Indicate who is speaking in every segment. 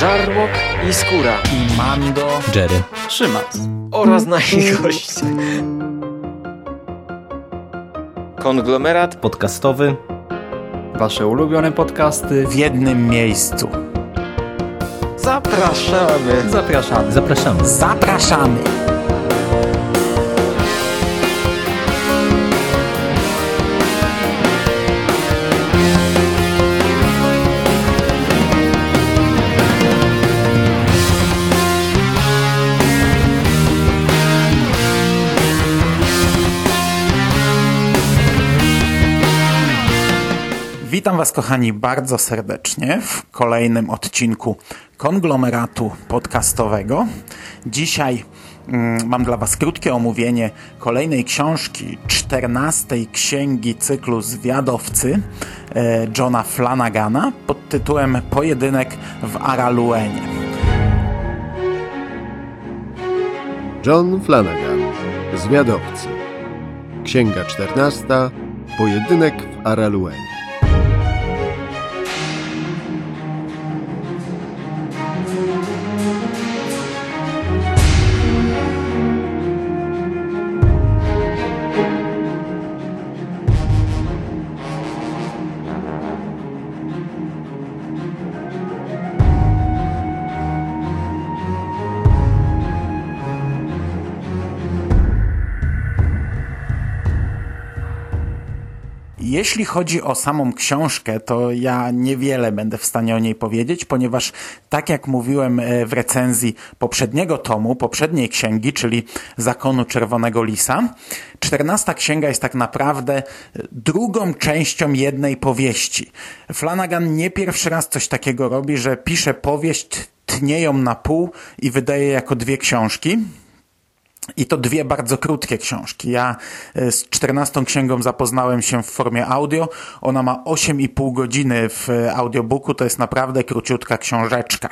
Speaker 1: Żarłok i Skóra
Speaker 2: i Mando,
Speaker 3: Jerry,
Speaker 4: Szymas
Speaker 1: oraz nasi goście. Konglomerat
Speaker 3: podcastowy.
Speaker 4: Wasze ulubione podcasty
Speaker 2: w jednym miejscu.
Speaker 1: Zapraszamy.
Speaker 4: Zapraszamy.
Speaker 3: Zapraszamy.
Speaker 2: Zapraszamy. Witam Was, kochani, bardzo serdecznie w kolejnym odcinku konglomeratu podcastowego. Dzisiaj mm, mam dla Was krótkie omówienie kolejnej książki, czternastej księgi cyklu Zwiadowcy e, Johna Flanagana pod tytułem Pojedynek w Araluenie.
Speaker 5: John Flanagan, Zwiadowcy. Księga 14. Pojedynek w Araluenie.
Speaker 2: Jeśli chodzi o samą książkę, to ja niewiele będę w stanie o niej powiedzieć, ponieważ tak jak mówiłem e, w recenzji poprzedniego tomu, poprzedniej księgi, czyli Zakonu Czerwonego Lisa, czternasta księga jest tak naprawdę e, drugą częścią jednej powieści. Flanagan nie pierwszy raz coś takiego robi, że pisze powieść, tnie ją na pół i wydaje jako dwie książki. I to dwie bardzo krótkie książki. Ja e, z czternastą księgą zapoznałem się w formie audio. Ona ma 8,5 godziny w audiobooku. To jest naprawdę króciutka książeczka.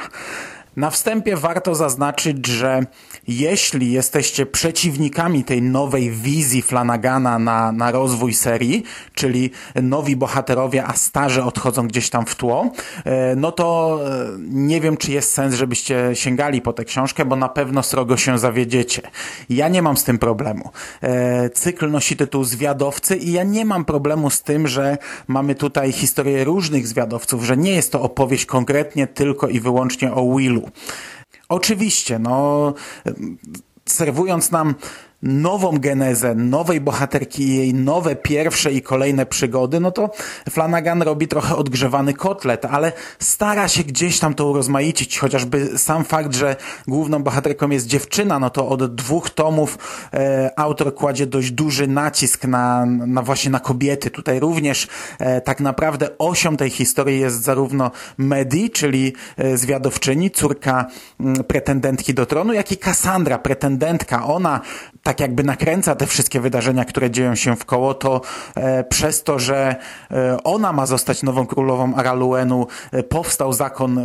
Speaker 2: Na wstępie warto zaznaczyć, że jeśli jesteście przeciwnikami tej nowej wizji Flanagana na, na rozwój serii, czyli nowi bohaterowie, a starzy odchodzą gdzieś tam w tło, e, no to e, nie wiem, czy jest sens, żebyście sięgali po tę książkę, bo na pewno srogo się zawiedziecie. Ja nie mam z tym problemu. E, cykl nosi tytuł Zwiadowcy i ja nie mam problemu z tym, że mamy tutaj historię różnych zwiadowców, że nie jest to opowieść konkretnie tylko i wyłącznie o Willu. Oczywiście, no, serwując nam nową genezę, nowej bohaterki i jej nowe pierwsze i kolejne przygody, no to Flanagan robi trochę odgrzewany kotlet, ale stara się gdzieś tam to urozmaicić, chociażby sam fakt, że główną bohaterką jest dziewczyna, no to od dwóch tomów e, autor kładzie dość duży nacisk na, na właśnie na kobiety. Tutaj również e, tak naprawdę osią tej historii jest zarówno Medi, czyli e, zwiadowczyni, córka m, pretendentki do tronu, jak i Cassandra, pretendentka. Ona tak jakby nakręca te wszystkie wydarzenia, które dzieją się w koło, to e, przez to, że e, ona ma zostać nową królową Araluenu, e, powstał zakon e,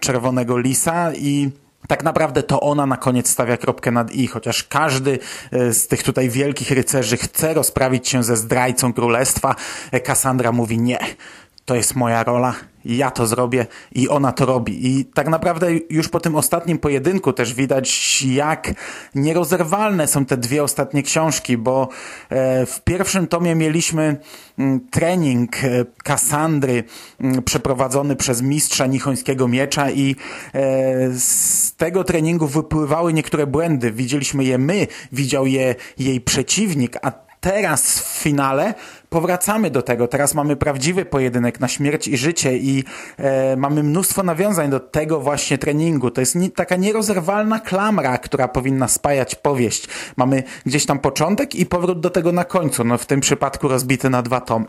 Speaker 2: Czerwonego Lisa i tak naprawdę to ona na koniec stawia kropkę nad i, chociaż każdy e, z tych tutaj wielkich rycerzy chce rozprawić się ze zdrajcą królestwa, Kassandra mówi nie, to jest moja rola, ja to zrobię i ona to robi. I tak naprawdę już po tym ostatnim pojedynku też widać, jak nierozerwalne są te dwie ostatnie książki, bo e, w pierwszym tomie mieliśmy mm, trening Kassandry mm, przeprowadzony przez mistrza Nichońskiego Miecza i e, z tego treningu wypływały niektóre błędy. Widzieliśmy je my, widział je jej przeciwnik, a teraz w finale powracamy do tego. Teraz mamy prawdziwy pojedynek na śmierć i życie i e, mamy mnóstwo nawiązań do tego właśnie treningu. To jest ni taka nierozerwalna klamra, która powinna spajać powieść. Mamy gdzieś tam początek i powrót do tego na końcu. No w tym przypadku rozbity na dwa tomy.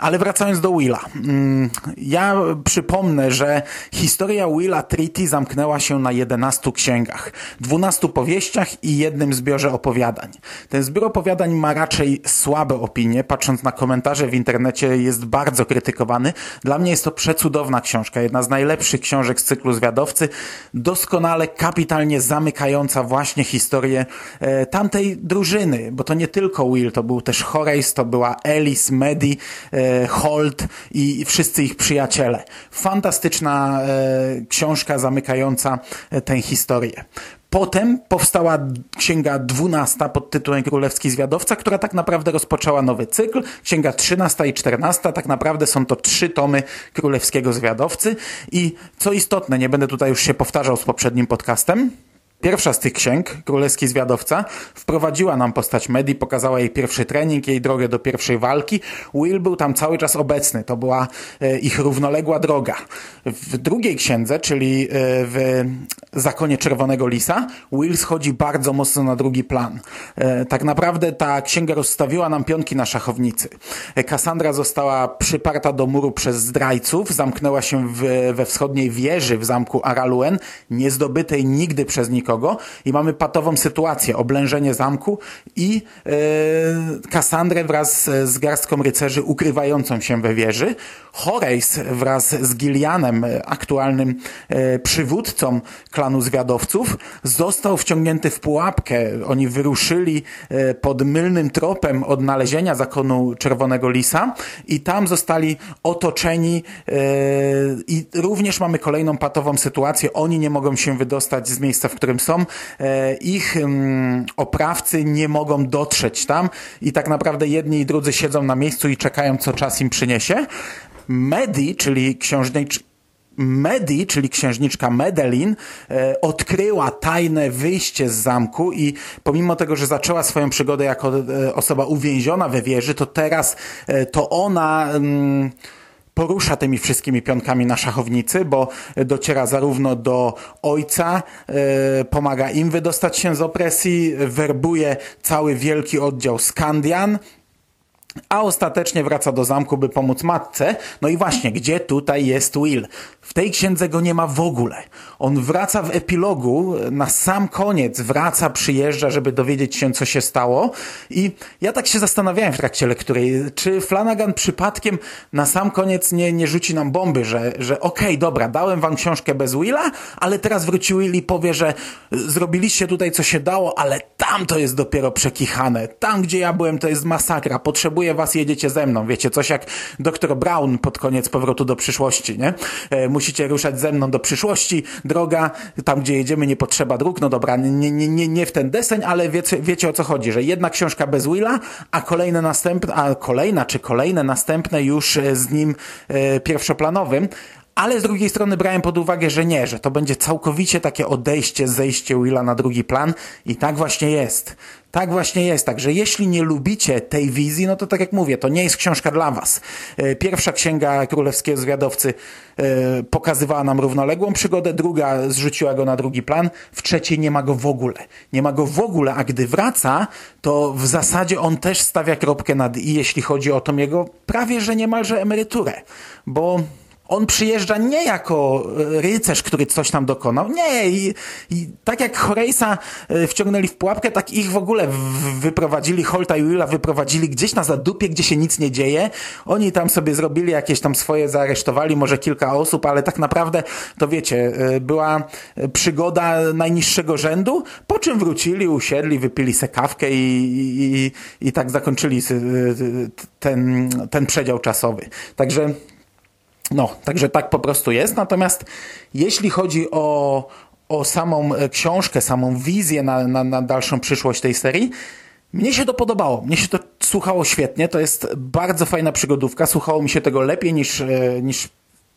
Speaker 2: Ale wracając do Willa. Mm, ja przypomnę, że historia Willa Treaty zamknęła się na 11 księgach, 12 powieściach i jednym zbiorze opowiadań. Ten zbiór opowiadań ma raczej słabe opinie, patrząc na komentarze w internecie jest bardzo krytykowany. Dla mnie jest to przecudowna książka, jedna z najlepszych książek z cyklu Zwiadowcy, doskonale, kapitalnie zamykająca właśnie historię e, tamtej drużyny, bo to nie tylko Will, to był też Horace, to była Alice, Medi, e, Holt i wszyscy ich przyjaciele. Fantastyczna e, książka zamykająca e, tę historię. Potem powstała księga dwunasta pod tytułem Królewski Zwiadowca, która tak naprawdę rozpoczęła nowy cykl. Księga trzynasta i czternasta tak naprawdę są to trzy tomy Królewskiego Zwiadowcy. I co istotne, nie będę tutaj już się powtarzał z poprzednim podcastem, Pierwsza z tych księg, Królewski Zwiadowca, wprowadziła nam postać Medi, pokazała jej pierwszy trening, jej drogę do pierwszej walki. Will był tam cały czas obecny, to była e, ich równoległa droga. W drugiej księdze, czyli e, w Zakonie Czerwonego Lisa, Will schodzi bardzo mocno na drugi plan. E, tak naprawdę ta księga rozstawiła nam pionki na szachownicy. Cassandra została przyparta do muru przez zdrajców, zamknęła się w, we wschodniej wieży w zamku Araluen, niezdobytej nigdy przez nikogo nikogo i mamy patową sytuację, oblężenie zamku i e, Kassandrę wraz z garstką rycerzy ukrywającą się we wieży. Horace wraz z Gillianem, aktualnym e, przywódcą klanu zwiadowców, został wciągnięty w pułapkę. Oni wyruszyli e, pod mylnym tropem odnalezienia zakonu Czerwonego Lisa i tam zostali otoczeni e, i również mamy kolejną patową sytuację. Oni nie mogą się wydostać z miejsca, w którym którym są, e, ich mm, oprawcy nie mogą dotrzeć tam i tak naprawdę jedni i drudzy siedzą na miejscu i czekają, co czas im przyniesie. Medi, czyli księżnicz Medi, czyli księżniczka Medelin, e, odkryła tajne wyjście z zamku i pomimo tego, że zaczęła swoją przygodę jako e, osoba uwięziona we wieży, to teraz to ona... Mm, porusza tymi wszystkimi pionkami na szachownicy, bo dociera zarówno do ojca, e, pomaga im wydostać się z opresji, werbuje cały wielki oddział Skandian, a ostatecznie wraca do zamku, by pomóc matce. No i właśnie, gdzie tutaj jest Will? W tej księdze go nie ma w ogóle. On wraca w epilogu, na sam koniec wraca, przyjeżdża, żeby dowiedzieć się, co się stało. I ja tak się zastanawiałem w trakcie lektury, czy Flanagan przypadkiem na sam koniec nie, nie rzuci nam bomby, że, że okej, okay, dobra, dałem wam książkę bez Willa, ale teraz wróci Will i powie, że zrobiliście tutaj, co się dało, ale tam to jest dopiero przekichane. Tam, gdzie ja byłem, to jest masakra. Potrzebuję was, jedziecie ze mną. Wiecie, coś jak dr Brown pod koniec powrotu do przyszłości, nie? E, musicie ruszać ze mną do przyszłości, droga, tam gdzie jedziemy nie potrzeba dróg, no dobra, nie, nie, nie, nie w ten deseń, ale wiecie, wiecie o co chodzi, że jedna książka bez Willa, a kolejne następne, a kolejna czy kolejne następne już e, z nim e, pierwszoplanowym, ale z drugiej strony brałem pod uwagę, że nie, że to będzie całkowicie takie odejście, zejście Willa na drugi plan i tak właśnie jest. Tak właśnie jest. Także jeśli nie lubicie tej wizji, no to tak jak mówię, to nie jest książka dla was. E, pierwsza księga królewskiego zwiadowcy e, pokazywała nam równoległą przygodę, druga zrzuciła go na drugi plan, w trzeciej nie ma go w ogóle. Nie ma go w ogóle, a gdy wraca, to w zasadzie on też stawia kropkę nad i, jeśli chodzi o tą jego prawie że niemalże emeryturę. Bo on przyjeżdża nie jako e, rycerz, który coś tam dokonał. Nie, i, i tak jak Horace'a e, wciągnęli w pułapkę, tak ich w ogóle wyprowadzili, Holta i Willa wyprowadzili gdzieś na zadupie, gdzie się nic nie dzieje. Oni tam sobie zrobili jakieś tam swoje, zaaresztowali może kilka osób, ale tak naprawdę, to wiecie, e, była przygoda najniższego rzędu, po czym wrócili, usiedli, wypili se kawkę i, i, i tak zakończyli ten, ten przedział czasowy. Także no, także tak po prostu jest. Natomiast jeśli chodzi o, o samą e, książkę, samą wizję na, na, na dalszą przyszłość tej serii, mnie się to podobało. Mnie się to słuchało świetnie. To jest bardzo fajna przygodówka. Słuchało mi się tego lepiej niż, e, niż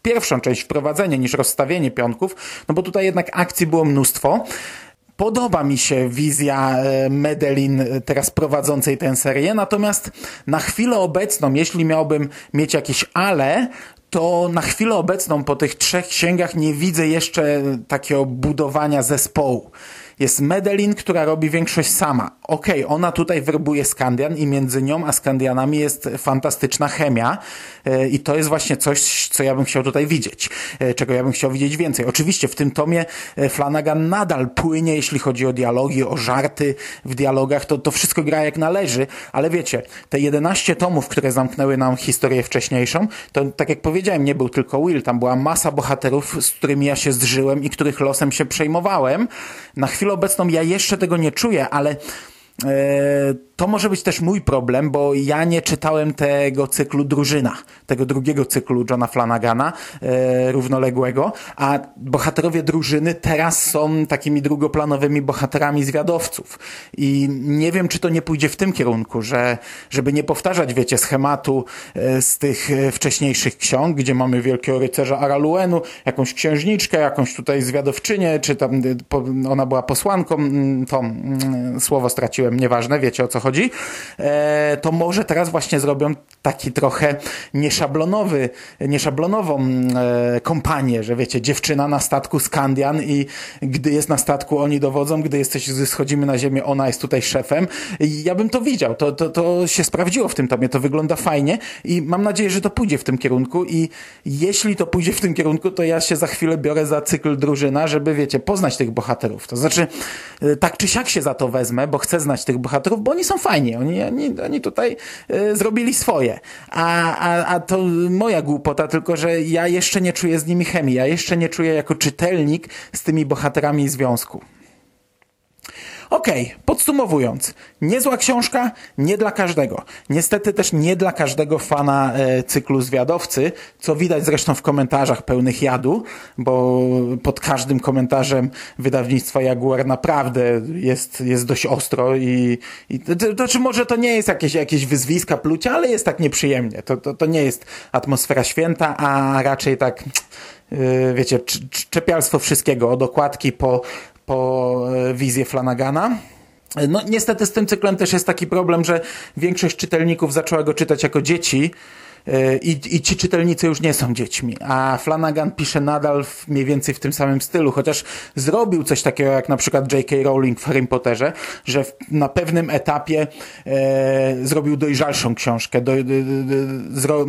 Speaker 2: pierwszą część, wprowadzenie, niż rozstawienie pionków, no bo tutaj jednak akcji było mnóstwo. Podoba mi się wizja e, Medelin teraz prowadzącej tę serię, natomiast na chwilę obecną, jeśli miałbym mieć jakieś ale, to na chwilę obecną po tych trzech księgach nie widzę jeszcze takiego budowania zespołu. Jest Medelin, która robi większość sama. Okej, okay, ona tutaj werbuje Skandian i między nią a Skandianami jest fantastyczna chemia e, i to jest właśnie coś, co ja bym chciał tutaj widzieć, e, czego ja bym chciał widzieć więcej. Oczywiście w tym tomie e, Flanagan nadal płynie, jeśli chodzi o dialogi, o żarty w dialogach, to, to wszystko gra jak należy, ale wiecie, te 11 tomów, które zamknęły nam historię wcześniejszą, to tak jak powiedziałem, nie był tylko Will, tam była masa bohaterów, z którymi ja się zżyłem i których losem się przejmowałem. Na chwilę obecną ja jeszcze tego nie czuję, ale e, to może być też mój problem, bo ja nie czytałem tego cyklu Drużyna, tego drugiego cyklu Johna Flanagana, e, równoległego, a bohaterowie drużyny teraz są takimi drugoplanowymi bohaterami zwiadowców. I nie wiem, czy to nie pójdzie w tym kierunku, że żeby nie powtarzać, wiecie, schematu e, z tych e, wcześniejszych ksiąg, gdzie mamy wielkiego rycerza Araluenu, jakąś księżniczkę, jakąś tutaj zwiadowczynię, czy tam po, ona była posłanką, mm, to mm, słowo straciłem, nieważne, wiecie o co chodzi, e, to może teraz właśnie zrobią taki trochę nieszablonowy, nieszablonową mm, e, kompanię, że wiecie, dziewczyna na statku Skandian i gdy jest na statku oni dowodzą, gdy jesteś, schodzimy na ziemię, ona jest tutaj szefem. I ja bym to widział, to, to, to się sprawdziło w tym tomie, to wygląda fajnie i mam nadzieję, że to pójdzie w tym kierunku i jeśli to pójdzie w tym kierunku, to ja się za chwilę biorę za cykl drużyna, żeby wiecie, poznać tych bohaterów. To znaczy, e, tak czy siak się za to wezmę, bo chcę znać tych bohaterów, bo oni są fajni, oni, oni, oni tutaj e, zrobili swoje. A, a, a to moja głupota, tylko że ja jeszcze nie czuję z nimi chemii, ja jeszcze nie czuję jako czytelnik z tymi bohaterami związku. Okej, podsumowując, niezła książka, nie dla każdego. Niestety też nie dla każdego fana e, cyklu Zwiadowcy, co widać zresztą w komentarzach pełnych jadu, bo pod każdym komentarzem wydawnictwa Jaguar naprawdę jest, jest dość ostro i, i to, znaczy może to nie jest jakieś, jakieś wyzwiska plucia, ale jest tak nieprzyjemnie. To, to, to nie jest atmosfera święta, a raczej tak yy, wiecie, cz- cz- czepialstwo wszystkiego, od okładki po, po e, wizję Flanagana. No niestety z tym cyklem też jest taki problem, że większość czytelników zaczęła go czytać jako dzieci e, i, i ci czytelnicy już nie są dziećmi, a Flanagan pisze nadal w, mniej więcej w tym samym stylu, chociaż zrobił coś takiego jak na przykład J.K. Rowling w Harry Potterze, że w, na pewnym etapie e, zrobił dojrzalszą książkę, do, zro,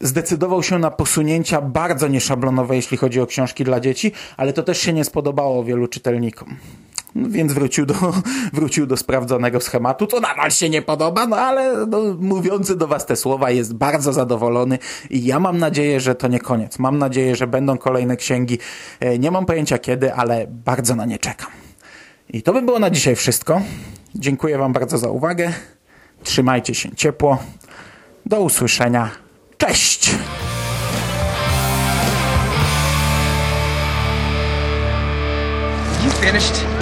Speaker 2: zdecydował się na posunięcia bardzo nieszablonowe, jeśli chodzi o książki dla dzieci, ale to też się nie spodobało wielu czytelnikom. Więc wrócił do, wrócił do sprawdzonego schematu, co nadal się nie podoba, no ale no, mówiący do was te słowa jest bardzo zadowolony i ja mam nadzieję, że to nie koniec. Mam nadzieję, że będą kolejne księgi. E, Nie mam pojęcia kiedy, ale bardzo na nie czekam. I to by było na dzisiaj wszystko. Dziękuję wam bardzo za uwagę. Trzymajcie się ciepło. Do usłyszenia. Cześć!
Speaker 3: You finished?